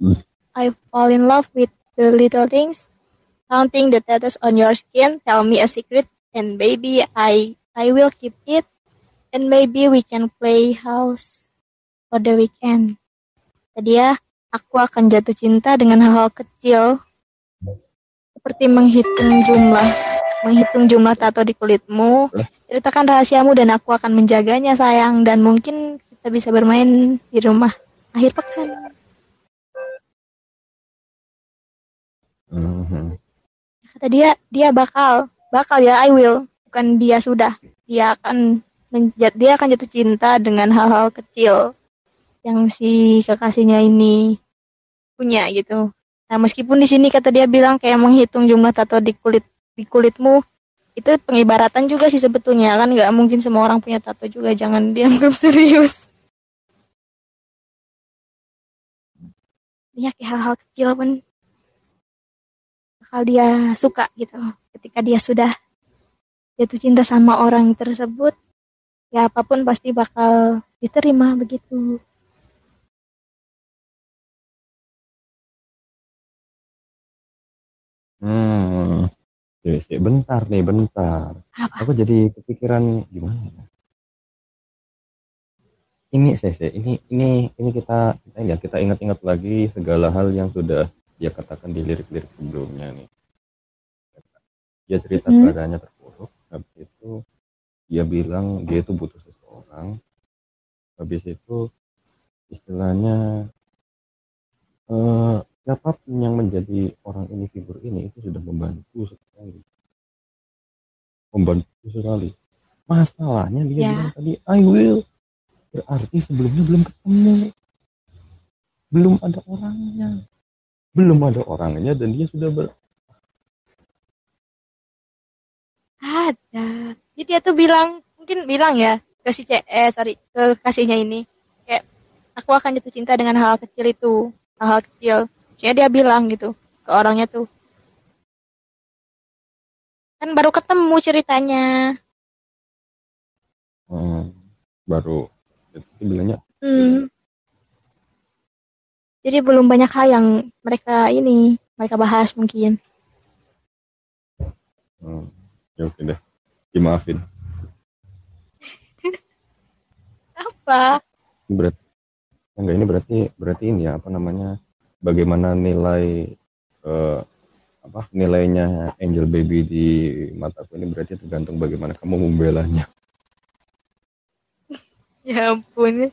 Speaker 1: Hmm. I fall in love with the little things, counting the tattoos on your skin. Tell me a secret, and baby, I I will keep it and maybe we can play house for the weekend. Tadi ya, aku akan jatuh cinta dengan hal-hal kecil seperti menghitung jumlah menghitung jumlah tato di kulitmu. Ceritakan rahasiamu dan aku akan menjaganya sayang dan mungkin kita bisa bermain di rumah akhir pekan. Mm-hmm. Kata dia, dia bakal, bakal ya I will, bukan dia sudah. Dia akan dia akan jatuh cinta dengan hal-hal kecil yang si kekasihnya ini punya gitu. Nah meskipun di sini kata dia bilang kayak menghitung jumlah tato di kulit di kulitmu itu pengibaratan juga sih sebetulnya kan nggak mungkin semua orang punya tato juga jangan dianggap serius. Ya kayak hal-hal kecil pun bakal dia suka gitu ketika dia sudah jatuh cinta sama orang tersebut ya apa pun pasti bakal diterima begitu
Speaker 2: Hmm, sih, bentar nih, bentar.
Speaker 1: Apa?
Speaker 2: Aku jadi kepikiran gimana ya? Ini Sese, ini ini ini kita kita ya kita ingat-ingat lagi segala hal yang sudah dia katakan di lirik-lirik sebelumnya nih. Dia cerita mm keadaannya terpuruk, habis itu dia bilang dia itu butuh seseorang. Habis itu istilahnya uh, siapa pun yang menjadi orang ini figur ini itu sudah membantu sekali. Membantu sekali. Masalahnya dia yeah. bilang tadi I will. Berarti sebelumnya belum ketemu. Belum ada orangnya. Belum ada orangnya dan dia sudah ber
Speaker 1: ada jadi dia tuh bilang mungkin bilang ya ke si CS eh, sorry ke kasihnya ini kayak aku akan jatuh cinta dengan hal kecil itu hal, -hal kecil Maksudnya dia bilang gitu ke orangnya tuh. Kan baru ketemu ceritanya.
Speaker 2: Hmm, baru itu bilangnya.
Speaker 1: Hmm. Jadi belum banyak hal yang mereka ini mereka bahas mungkin.
Speaker 2: Hmm, ya oke deh. Dimaafin.
Speaker 1: Apa?
Speaker 2: Berarti enggak ini berarti berarti ini ya apa namanya bagaimana nilai uh, apa nilainya Angel Baby di mataku ini berarti tergantung bagaimana kamu membelanya.
Speaker 1: Ya ampun.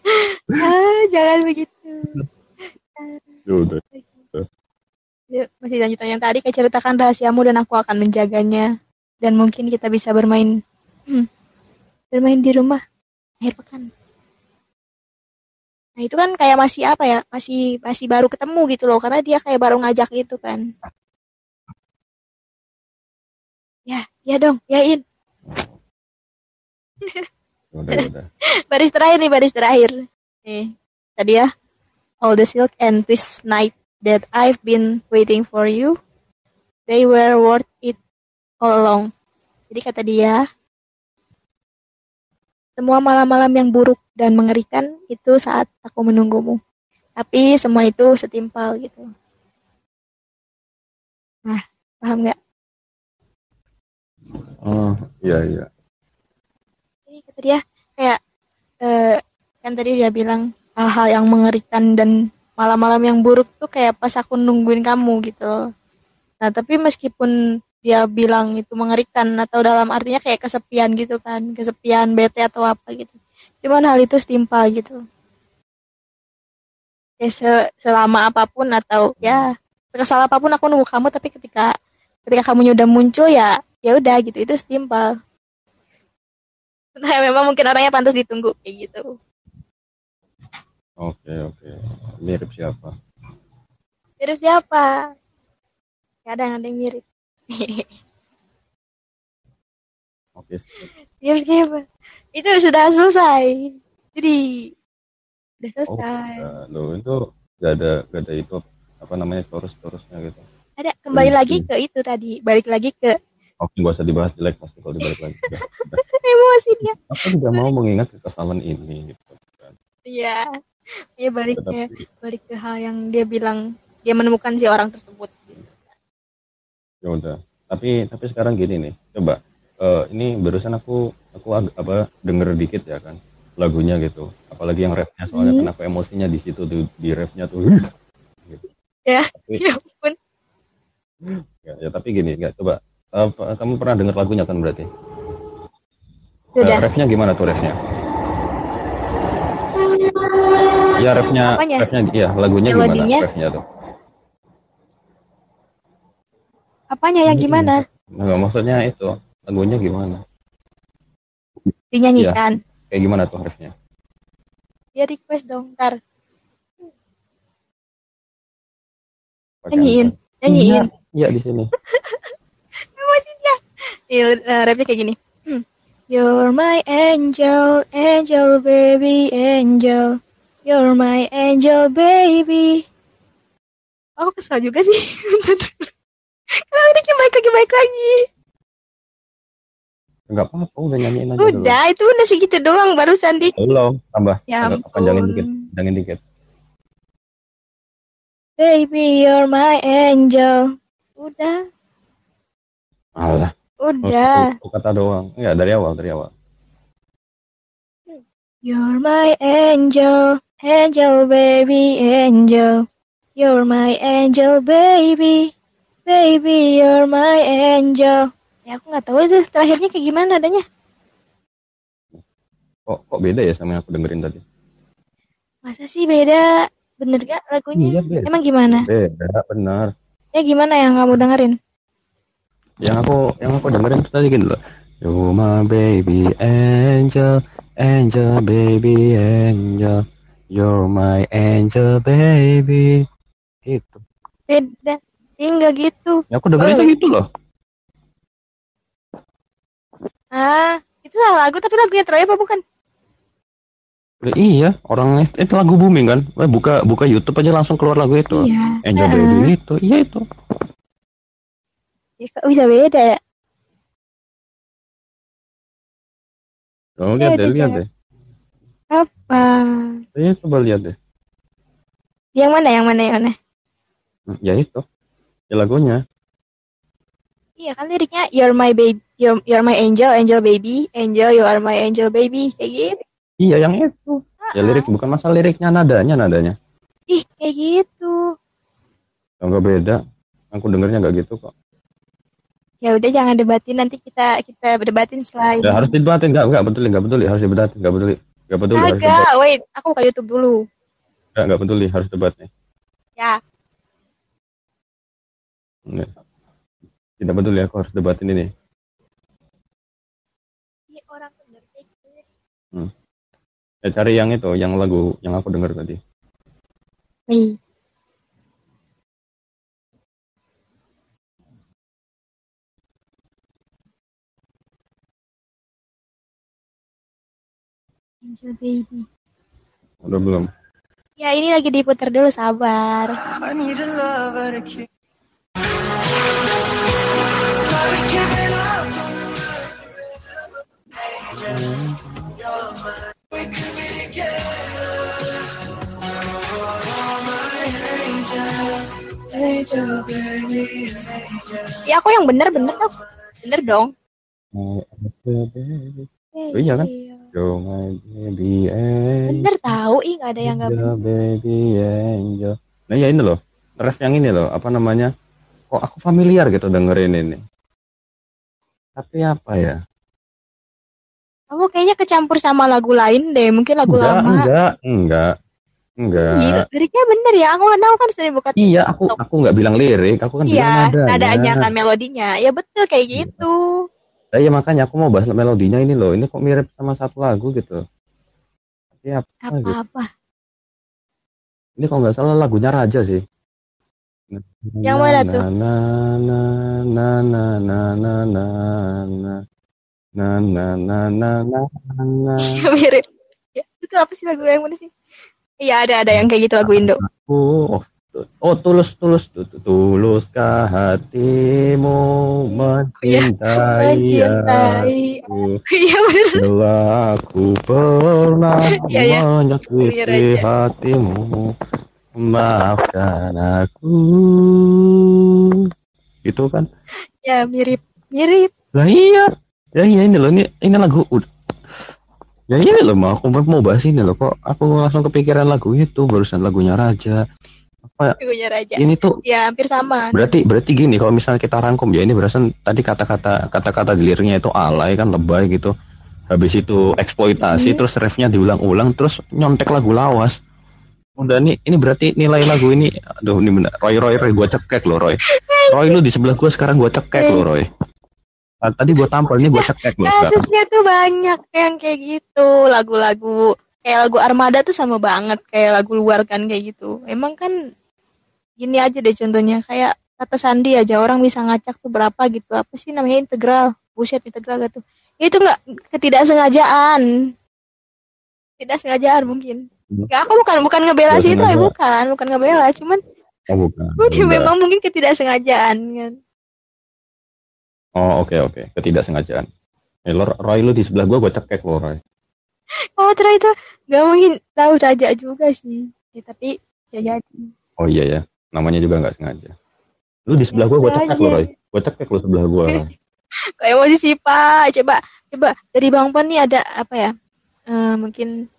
Speaker 1: ah, jangan begitu.
Speaker 2: Ya udah.
Speaker 1: Ya, masih lanjutan yang tadi kayak ceritakan rahasiamu dan aku akan menjaganya dan mungkin kita bisa bermain hmm, bermain di rumah akhir pekan. Nah itu kan kayak masih apa ya, masih masih baru ketemu gitu loh, karena dia kayak baru ngajak gitu kan. Ya, ya dong, yain.
Speaker 2: Udah, udah.
Speaker 1: baris terakhir nih, baris terakhir. Nih, tadi ya. All the silk and twist night that I've been waiting for you, they were worth it all along. Jadi kata dia, semua malam-malam yang buruk dan mengerikan itu saat aku menunggumu. Tapi semua itu setimpal gitu. Nah, paham nggak?
Speaker 2: Oh, iya iya.
Speaker 1: Ini kata dia kayak eh, kan tadi dia bilang hal-hal yang mengerikan dan malam-malam yang buruk tuh kayak pas aku nungguin kamu gitu. Nah, tapi meskipun dia bilang itu mengerikan atau dalam artinya kayak kesepian gitu kan kesepian bete atau apa gitu. Cuman hal itu setimpal gitu. Ya se selama apa pun atau ya kesal apa pun aku nunggu kamu tapi ketika ketika kamu udah muncul ya ya udah gitu. Itu setimpal. Nah memang mungkin orangnya pantas ditunggu kayak gitu.
Speaker 2: Oke oke. Mirip siapa?
Speaker 1: Mirip siapa? Kadang ada yang mirip
Speaker 2: Oke.
Speaker 1: Game skip. Itu sudah selesai. Jadi udah
Speaker 2: oh, selesai. Oh, loh itu gak ada gak ada itu apa namanya terus-terusnya gitu.
Speaker 1: Ada kembali Jadi, lagi ke itu tadi, balik lagi ke
Speaker 2: Oke, gak usah dibahas jelek pasti kalau dibalik lagi.
Speaker 1: Emosi dia.
Speaker 2: Aku juga mau mengingat kekesalan ini gitu
Speaker 1: kan. Iya. Iya balik ke balik ke hal yang dia bilang dia menemukan si orang tersebut
Speaker 2: ya udah tapi tapi sekarang gini nih coba uh, ini barusan aku aku ag, apa denger dikit ya kan lagunya gitu apalagi yang refnya soalnya hmm. kenapa emosinya di situ tuh di refnya tuh
Speaker 1: gitu. ya tapi, ya pun
Speaker 2: ya, ya tapi gini nggak coba uh, kamu pernah denger lagunya kan berarti
Speaker 1: Sudah. Uh,
Speaker 2: refnya gimana tuh refnya ya refnya Apanya? refnya iya lagunya Melodinya? gimana refnya tuh
Speaker 1: Apanya yang gimana?
Speaker 2: Enggak, maksudnya itu lagunya gimana?
Speaker 1: Dinyanyikan.
Speaker 2: Ya, kayak gimana tuh harusnya?
Speaker 1: Ya request dong, ntar. Nyanyiin, nyanyiin.
Speaker 2: Iya, di sini.
Speaker 1: Emosinya. Iya, uh, rapnya kayak gini. You're my angel, angel baby, angel. You're my angel baby. Aku kesal juga sih. Liriknya baik lagi baik lagi.
Speaker 2: Enggak apa-apa, udah nyanyiin aja
Speaker 1: Udah, dulu. itu udah segitu doang barusan di.
Speaker 2: Belum, tambah.
Speaker 1: Ya
Speaker 2: Panjangin dikit, panjangin dikit.
Speaker 1: Baby, you're my angel. Udah.
Speaker 2: Alah.
Speaker 1: Udah.
Speaker 2: Satu kata doang. Enggak, dari awal, dari awal.
Speaker 1: You're my angel, angel baby, angel. You're my angel baby, baby, you're my angel. Ya aku nggak tahu itu terakhirnya kayak gimana adanya.
Speaker 2: Kok kok beda ya sama yang aku dengerin tadi?
Speaker 1: Masa sih beda? Bener gak lagunya? Iya, beda. Emang gimana?
Speaker 2: Beda, benar.
Speaker 1: Ya gimana yang kamu dengerin?
Speaker 2: Yang aku yang aku dengerin tadi gitu loh. You my baby angel, angel baby angel. You're my angel baby. Gitu.
Speaker 1: Beda. Iya enggak gitu.
Speaker 2: Ya aku dengerin oh. gitu loh.
Speaker 1: Ah, itu salah lagu tapi lagunya Troy apa bukan?
Speaker 2: Ya, iya, orang itu lagu booming kan. Wah, buka buka YouTube aja langsung keluar lagu itu.
Speaker 1: Iya.
Speaker 2: Angel uh. Baby itu. Iya itu.
Speaker 1: Ya, kok bisa beda ya?
Speaker 2: Kamu lihat deh, lihat deh.
Speaker 1: Apa?
Speaker 2: Iya, coba lihat deh.
Speaker 1: Yang mana, yang mana, yang mana?
Speaker 2: Hmm, ya itu. Ya lagunya.
Speaker 1: Iya kan liriknya You're my baby, you're, you're my angel, angel baby, angel, you are my angel baby, kayak gitu.
Speaker 2: Iya yang itu. Ya lirik bukan masalah liriknya nadanya nadanya.
Speaker 1: Ih kayak gitu.
Speaker 2: Enggak beda. Aku dengernya nggak gitu kok.
Speaker 1: Ya udah jangan debatin nanti kita kita berdebatin setelah
Speaker 2: Ya harus didebatin nggak nggak betul nggak betul harus debatin nggak betul nggak betul.
Speaker 1: Agak wait aku buka YouTube dulu.
Speaker 2: Nggak nggak betul harus debatnya.
Speaker 1: Ya.
Speaker 2: Nggak. Tidak betul ya aku harus debatin ini.
Speaker 1: Ini orang
Speaker 2: Hmm. Ya cari yang itu, yang lagu yang aku dengar tadi.
Speaker 1: Nih. Angel Baby.
Speaker 2: Udah belum?
Speaker 1: Ya ini lagi diputar dulu sabar. Ya aku yang bener bener dong. Bener dong.
Speaker 2: Oh, iya kan? Yo my baby angel.
Speaker 1: Bener tahu, ih nggak ada yang nggak bener.
Speaker 2: baby angel. Nah ya ini loh, ref yang ini loh, apa namanya? Kok aku familiar gitu dengerin ini. Tapi apa ya?
Speaker 1: Kamu kayaknya kecampur sama lagu lain deh, mungkin lagu
Speaker 2: enggak,
Speaker 1: lama.
Speaker 2: Enggak, enggak. Enggak.
Speaker 1: Iya, liriknya bener ya. Aku tahu kan sering buka
Speaker 2: Iya, aku aku nggak bilang lirik, aku kan
Speaker 1: iya,
Speaker 2: bilang
Speaker 1: nada. nadanya kan melodinya. Ya betul kayak iya. gitu.
Speaker 2: Nah, ya makanya aku mau bahas melodinya ini loh. Ini kok mirip sama satu lagu gitu.
Speaker 1: Tapi apa? Apa? Apa?
Speaker 2: Ini kalau nggak salah lagunya Raja sih.
Speaker 1: Yang mana tuh?
Speaker 2: Na na na na na na na na na na na na na na.
Speaker 1: Mirip. Ya, itu apa sih lagu yang mana sih? Iya ada ada yang kayak gitu lagu Indo.
Speaker 2: Oh, oh tulus tulus tuluskah hatimu mencintai, mencintai aku? Iya benar. Bila aku pernah ya, ya. menyakiti hatimu, maafkan aku. Itu kan?
Speaker 1: Ya mirip mirip.
Speaker 2: Lah iya. Ya iya ini loh ini ini lagu Ya ini loh mau aku mau bahas ini loh kok aku langsung kepikiran lagu itu barusan lagunya Raja.
Speaker 1: Apa lagunya Raja.
Speaker 2: Ini tuh
Speaker 1: ya hampir sama.
Speaker 2: Berarti berarti gini kalau misalnya kita rangkum ya ini berasan tadi kata-kata kata-kata di liriknya itu alay kan lebay gitu. Habis itu eksploitasi hmm. terus refnya diulang-ulang terus nyontek lagu lawas. Udah nih ini berarti nilai lagu ini aduh ini bener Roy Roy Roy gua cekek loh Roy. Roy lu di sebelah gua sekarang gua cekek loh Roy. Ah, tadi gue tampil ini gue cek loh
Speaker 1: kasusnya tuh banyak yang kayak gitu. Lagu-lagu kayak lagu Armada tuh sama banget kayak lagu luar kan kayak gitu. Emang kan gini aja deh contohnya kayak kata Sandi aja orang bisa ngacak tuh berapa gitu. Apa sih namanya integral? Buset integral gitu itu nggak ketidaksengajaan. Tidak sengajaan mungkin Gak, aku bukan bukan ngebela sih itu ya bukan bukan ngebela cuman
Speaker 2: oh, bukan.
Speaker 1: memang mungkin ketidaksengajaan kan
Speaker 2: Oh oke okay, oke, okay. ketidaksengajaan. Eh, lo, Roy lu di sebelah gue, gue cekek lo Roy.
Speaker 1: Oh ternyata itu gak mungkin tahu raja juga sih. Ya, tapi ya jadi.
Speaker 2: Oh iya ya, namanya juga nggak sengaja. Lu di sebelah gue, gue cekek lo Roy. Gue cekek lo sebelah gue.
Speaker 1: Kayak emosi sih Pak. Coba coba dari Bang Pon nih ada apa ya? Uh, mungkin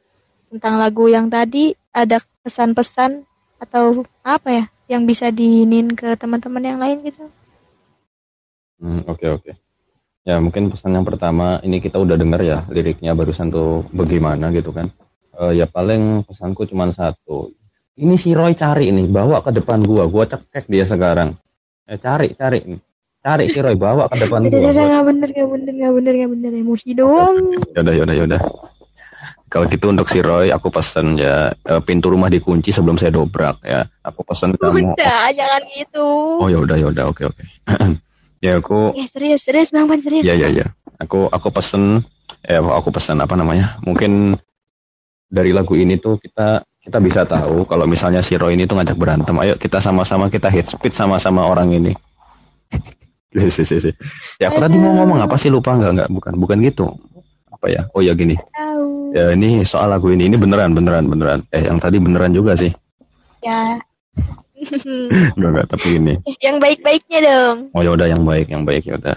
Speaker 1: tentang lagu yang tadi ada pesan-pesan atau apa ya yang bisa diinin ke teman-teman yang lain gitu?
Speaker 2: Hmm, oke okay, oke. Okay. Ya mungkin pesan yang pertama ini kita udah dengar ya liriknya barusan tuh bagaimana gitu kan. Uh, ya paling pesanku cuma satu. Ini si Roy cari ini bawa ke depan gua, gua cekek dia sekarang. Eh cari cari ini. Cari si Roy bawa ke depan
Speaker 1: gua. Udah udah nggak bener nggak bener nggak bener nggak bener emosi doang.
Speaker 2: Yaudah yaudah yaudah. Kalau gitu untuk si Roy, aku pesan ya uh, pintu rumah dikunci sebelum saya dobrak ya. Aku pesan kamu.
Speaker 1: Udah, jangan gitu.
Speaker 2: Oh ya udah ya udah oke oke. ya aku.
Speaker 1: Ya serius serius bang Pan serius.
Speaker 2: Ya ya ya. Aku aku pesen ya aku pesan apa namanya? Mungkin dari lagu ini tuh kita kita bisa tahu kalau misalnya si Roy ini tuh ngajak berantem. Ayo kita sama-sama kita hit speed sama-sama orang ini. ya aku tadi mau ngomong apa sih lupa nggak nggak bukan bukan gitu apa ya oh ya gini. Ya ini soal lagu ini. Ini beneran beneran beneran. Eh yang tadi beneran juga sih.
Speaker 1: Ya.
Speaker 2: Enggak enggak tapi ini.
Speaker 1: Yang baik-baiknya dong.
Speaker 2: Oh ya udah yang baik yang baik ya udah.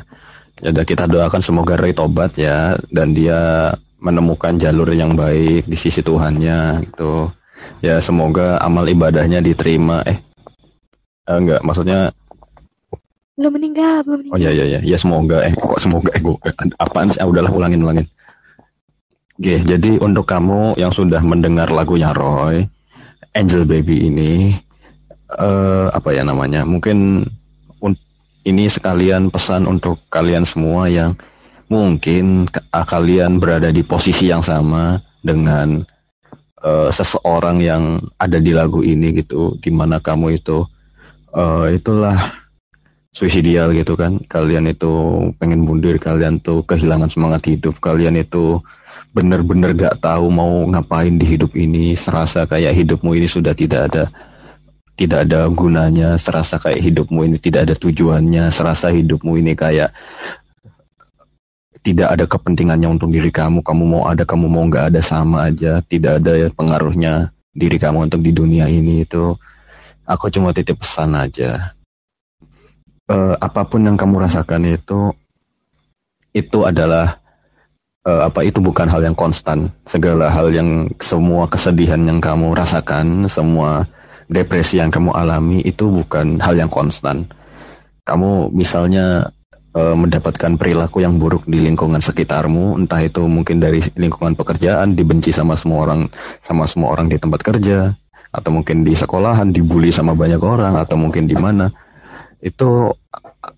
Speaker 2: Ya udah kita doakan semoga Ray tobat ya. Dan dia menemukan jalur yang baik di sisi Tuhannya gitu. Ya semoga amal ibadahnya diterima. Eh, eh enggak maksudnya
Speaker 1: belum meninggal belum meninggal
Speaker 2: oh ya ya ya. Ya semoga eh kok semoga eh gue apaan sih? Ah, udahlah ulangin ulangin Oke, jadi untuk kamu yang sudah mendengar lagunya Roy, Angel Baby ini, uh, apa ya namanya? Mungkin ini sekalian pesan untuk kalian semua yang mungkin kalian berada di posisi yang sama dengan uh, seseorang yang ada di lagu ini gitu, di mana kamu itu uh, itulah suicidal gitu kan, kalian itu pengen mundur, kalian tuh kehilangan semangat hidup, kalian itu bener-bener gak tahu mau ngapain di hidup ini, serasa kayak hidupmu ini sudah tidak ada tidak ada gunanya, serasa kayak hidupmu ini tidak ada tujuannya, serasa hidupmu ini kayak tidak ada kepentingannya untuk diri kamu, kamu mau ada, kamu mau nggak ada sama aja, tidak ada ya pengaruhnya diri kamu untuk di dunia ini. Itu. Aku cuma titip pesan aja. Uh, apa pun yang kamu rasakan itu, itu adalah uh, apa itu bukan hal yang konstan. Segala hal yang semua kesedihan yang kamu rasakan, semua depresi yang kamu alami itu bukan hal yang konstan. Kamu misalnya uh, mendapatkan perilaku yang buruk di lingkungan sekitarmu, entah itu mungkin dari lingkungan pekerjaan, dibenci sama semua orang, sama semua orang di tempat kerja, atau mungkin di sekolahan dibully sama banyak orang, atau mungkin di mana. Itu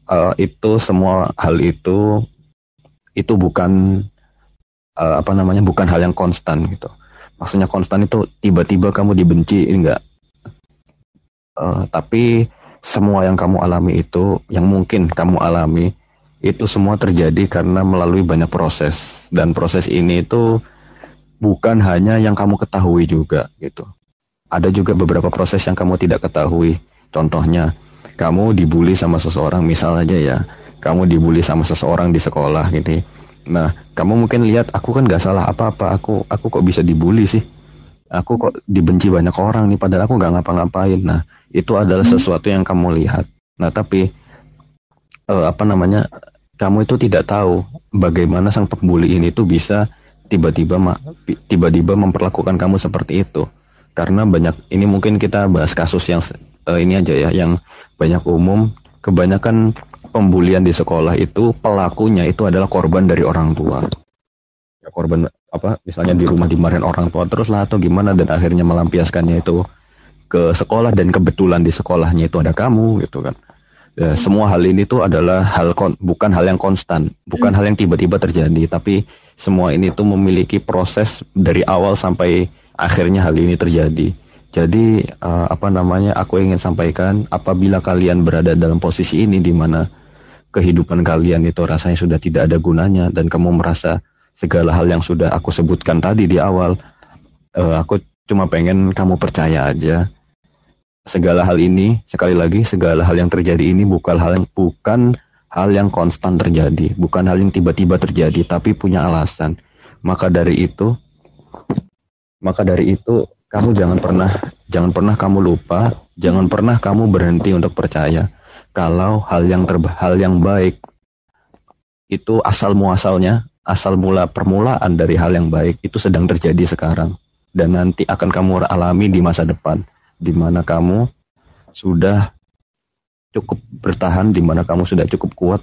Speaker 2: uh, itu semua hal itu itu bukan uh, apa namanya bukan hal yang konstan gitu. Maksudnya konstan itu tiba-tiba kamu dibenci enggak. Uh, tapi semua yang kamu alami itu, yang mungkin kamu alami itu semua terjadi karena melalui banyak proses dan proses ini itu bukan hanya yang kamu ketahui juga gitu. Ada juga beberapa proses yang kamu tidak ketahui. Contohnya, kamu dibully sama seseorang, misal aja ya, kamu dibully sama seseorang di sekolah gitu Nah, kamu mungkin lihat aku kan gak salah apa-apa. Aku aku kok bisa dibully sih? Aku kok dibenci banyak orang nih padahal aku nggak ngapa-ngapain. Nah, itu adalah hmm. sesuatu yang kamu lihat. Nah, tapi uh, apa namanya? Kamu itu tidak tahu bagaimana sang pembuli ini tuh bisa tiba-tiba tiba-tiba memperlakukan kamu seperti itu. Karena banyak ini mungkin kita bahas kasus yang uh, ini aja ya yang banyak umum kebanyakan pembulian di sekolah itu pelakunya itu adalah korban dari orang tua. Ya, korban apa misalnya di rumah dimarahin orang tua terus lah atau gimana dan akhirnya melampiaskannya itu ke sekolah dan kebetulan di sekolahnya itu ada kamu gitu kan. Ya, semua hal ini tuh adalah hal kon, bukan hal yang konstan, bukan hmm. hal yang tiba-tiba terjadi, tapi semua ini tuh memiliki proses dari awal sampai akhirnya hal ini terjadi. Jadi uh, apa namanya? Aku ingin sampaikan apabila kalian berada dalam posisi ini di mana kehidupan kalian itu rasanya sudah tidak ada gunanya dan kamu merasa segala hal yang sudah aku sebutkan tadi di awal uh, aku cuma pengen kamu percaya aja segala hal ini sekali lagi segala hal yang terjadi ini bukan hal yang bukan hal yang konstan terjadi, bukan hal yang tiba-tiba terjadi, tapi punya alasan. Maka dari itu, maka dari itu kamu jangan pernah jangan pernah kamu lupa, jangan pernah kamu berhenti untuk percaya kalau hal yang terba hal yang baik itu asal muasalnya, asal mula permulaan dari hal yang baik itu sedang terjadi sekarang dan nanti akan kamu alami di masa depan di mana kamu sudah cukup bertahan, di mana kamu sudah cukup kuat,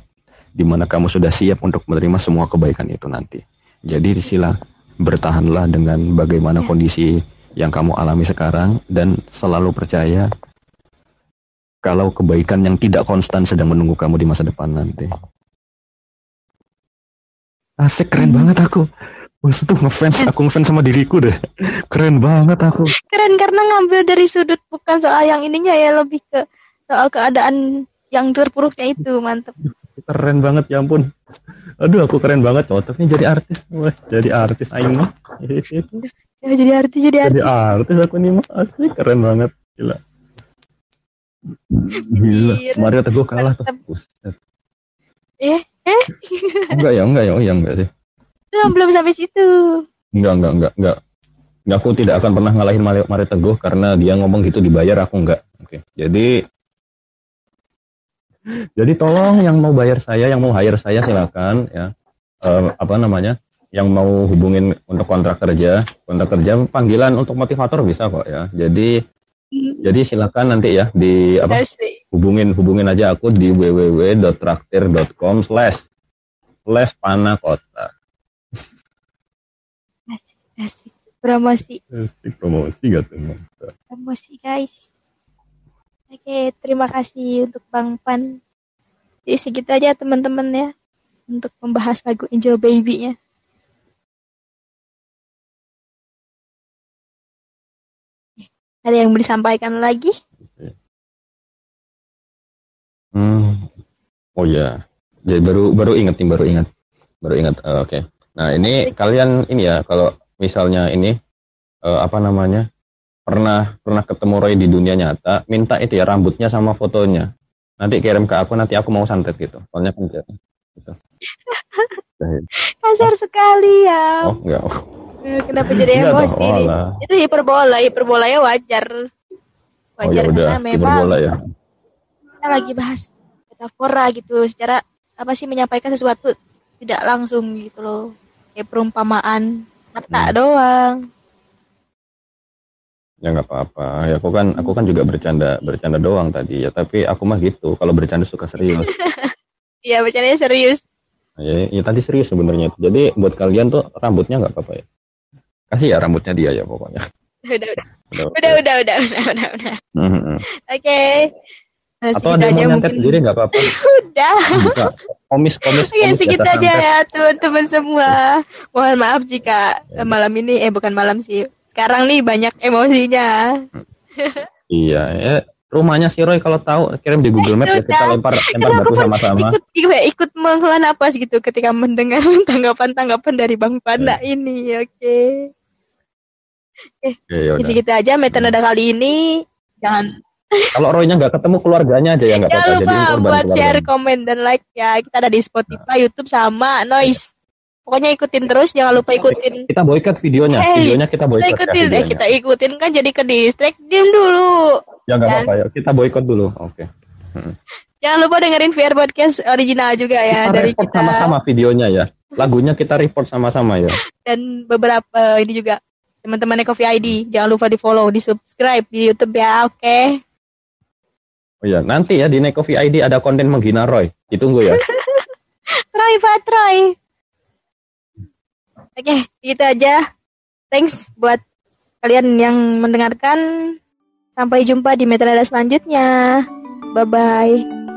Speaker 2: di mana kamu sudah siap untuk menerima semua kebaikan itu nanti. Jadi sila bertahanlah dengan bagaimana kondisi yang kamu alami sekarang dan selalu percaya kalau kebaikan yang tidak konstan sedang menunggu kamu di masa depan nanti. Asik keren hmm. banget aku. Bos tuh ngefans, aku ngefans sama diriku deh. Keren banget aku.
Speaker 1: Keren karena ngambil dari sudut bukan soal yang ininya ya lebih ke soal keadaan yang terpuruknya itu mantep
Speaker 2: keren banget ya ampun aduh aku keren banget cocoknya jadi artis Wah, jadi artis aing mah
Speaker 1: ya jadi artis jadi artis
Speaker 2: jadi artis aku nih mah asli keren banget gila gila. Mario Teguh kalah tuh.
Speaker 1: Eh eh?
Speaker 2: Enggak ya enggak ya oh ya enggak sih.
Speaker 1: Belum belum sampai situ.
Speaker 2: Enggak enggak enggak enggak. Aku tidak akan pernah ngalahin Mario, Mario Teguh karena dia ngomong gitu dibayar aku enggak. Oke jadi jadi tolong yang mau bayar saya, yang mau hire saya silakan ya. Uh, apa namanya? Yang mau hubungin untuk kontrak kerja, kontrak kerja panggilan untuk motivator bisa kok ya. Jadi. Jadi silakan nanti ya di apa hubungin hubungin aja aku di www.traktir.com slash slash panakota.
Speaker 1: Asik, asik. Promosi.
Speaker 2: Asik, promosi gak tuh?
Speaker 1: Promosi guys. Oke, terima kasih untuk Bang Pan. Jadi segitu aja teman-teman ya untuk membahas lagu Angel Baby-nya. Ada yang mau disampaikan lagi?
Speaker 2: Hmm. Oh ya. Jadi baru baru ingat nih, baru ingat. Baru ingat. Uh, Oke. Okay. Nah, ini kalian ini ya kalau misalnya ini uh, apa namanya? pernah pernah ketemu Roy di dunia nyata, minta itu ya rambutnya sama fotonya. Nanti kirim ke aku, nanti aku mau santet gitu. Soalnya kan gitu.
Speaker 1: Kasar sekali ya.
Speaker 2: Oh, enggak.
Speaker 1: Eh, kenapa jadi emosi ini? Itu hiperbola, hiperbola ya wajar.
Speaker 2: Wajar oh, ya karena memang hiperbola ya.
Speaker 1: Kita lagi bahas metafora gitu, secara apa sih menyampaikan sesuatu tidak langsung gitu loh. Kayak perumpamaan kata hmm. doang
Speaker 2: ya nggak apa-apa ya aku kan aku kan juga bercanda bercanda doang tadi ya tapi aku mah gitu kalau bercanda suka serius
Speaker 1: iya bercandanya serius
Speaker 2: ya, ya tadi serius sebenarnya jadi buat kalian tuh rambutnya nggak apa-apa ya Kasih ya rambutnya dia ya pokoknya.
Speaker 1: Udah udah. Udah udah udah udah udah. udah, udah. Mm -hmm. Oke. Okay.
Speaker 2: Atau ada yang mau mungkin... sendiri nggak apa-apa.
Speaker 1: udah. Enggak.
Speaker 2: Komis komis.
Speaker 1: Iya sedikit aja ya teman-teman semua. Iya. Mohon maaf jika ya. malam ini eh bukan malam sih. Sekarang nih banyak emosinya.
Speaker 2: iya ya. Rumahnya si Roy kalau tahu kirim di Google Maps ya kita lempar lempar batu sama-sama.
Speaker 1: Ikut, ikut, ikut menghela napas gitu ketika mendengar tanggapan-tanggapan dari Bang Panda hmm. ini, oke. Okay. Eh, ya, segitu aja metode kali ini. Jangan
Speaker 2: kalau Roy-nya nggak ketemu keluarganya aja ya nggak apa-apa.
Speaker 1: Jangan lupa buat share, komen, dan like ya. Kita ada di Spotify, YouTube sama Noise. Pokoknya ikutin terus, jangan lupa ikutin.
Speaker 2: Kita boikat videonya, hey, videonya kita boikat.
Speaker 1: Kita ikutin, eh, kita ikutin kan jadi ke distract. Diam dulu.
Speaker 2: Ya nggak apa-apa ya, kita boikot dulu. Oke. Okay. Hmm.
Speaker 1: Jangan lupa dengerin VR podcast original juga ya
Speaker 2: kita dari kita. sama-sama videonya ya. Lagunya kita report sama-sama ya.
Speaker 1: Dan beberapa ini juga teman-teman Coffee ID, jangan lupa di follow, di subscribe di YouTube ya, oke? Okay?
Speaker 2: Oh iya, nanti ya di Coffee ID ada konten menghina Roy. Ditunggu ya.
Speaker 1: Troy Pak Troy. Oke, gitu aja. Thanks buat kalian yang mendengarkan. Sampai jumpa di metode selanjutnya. Bye-bye.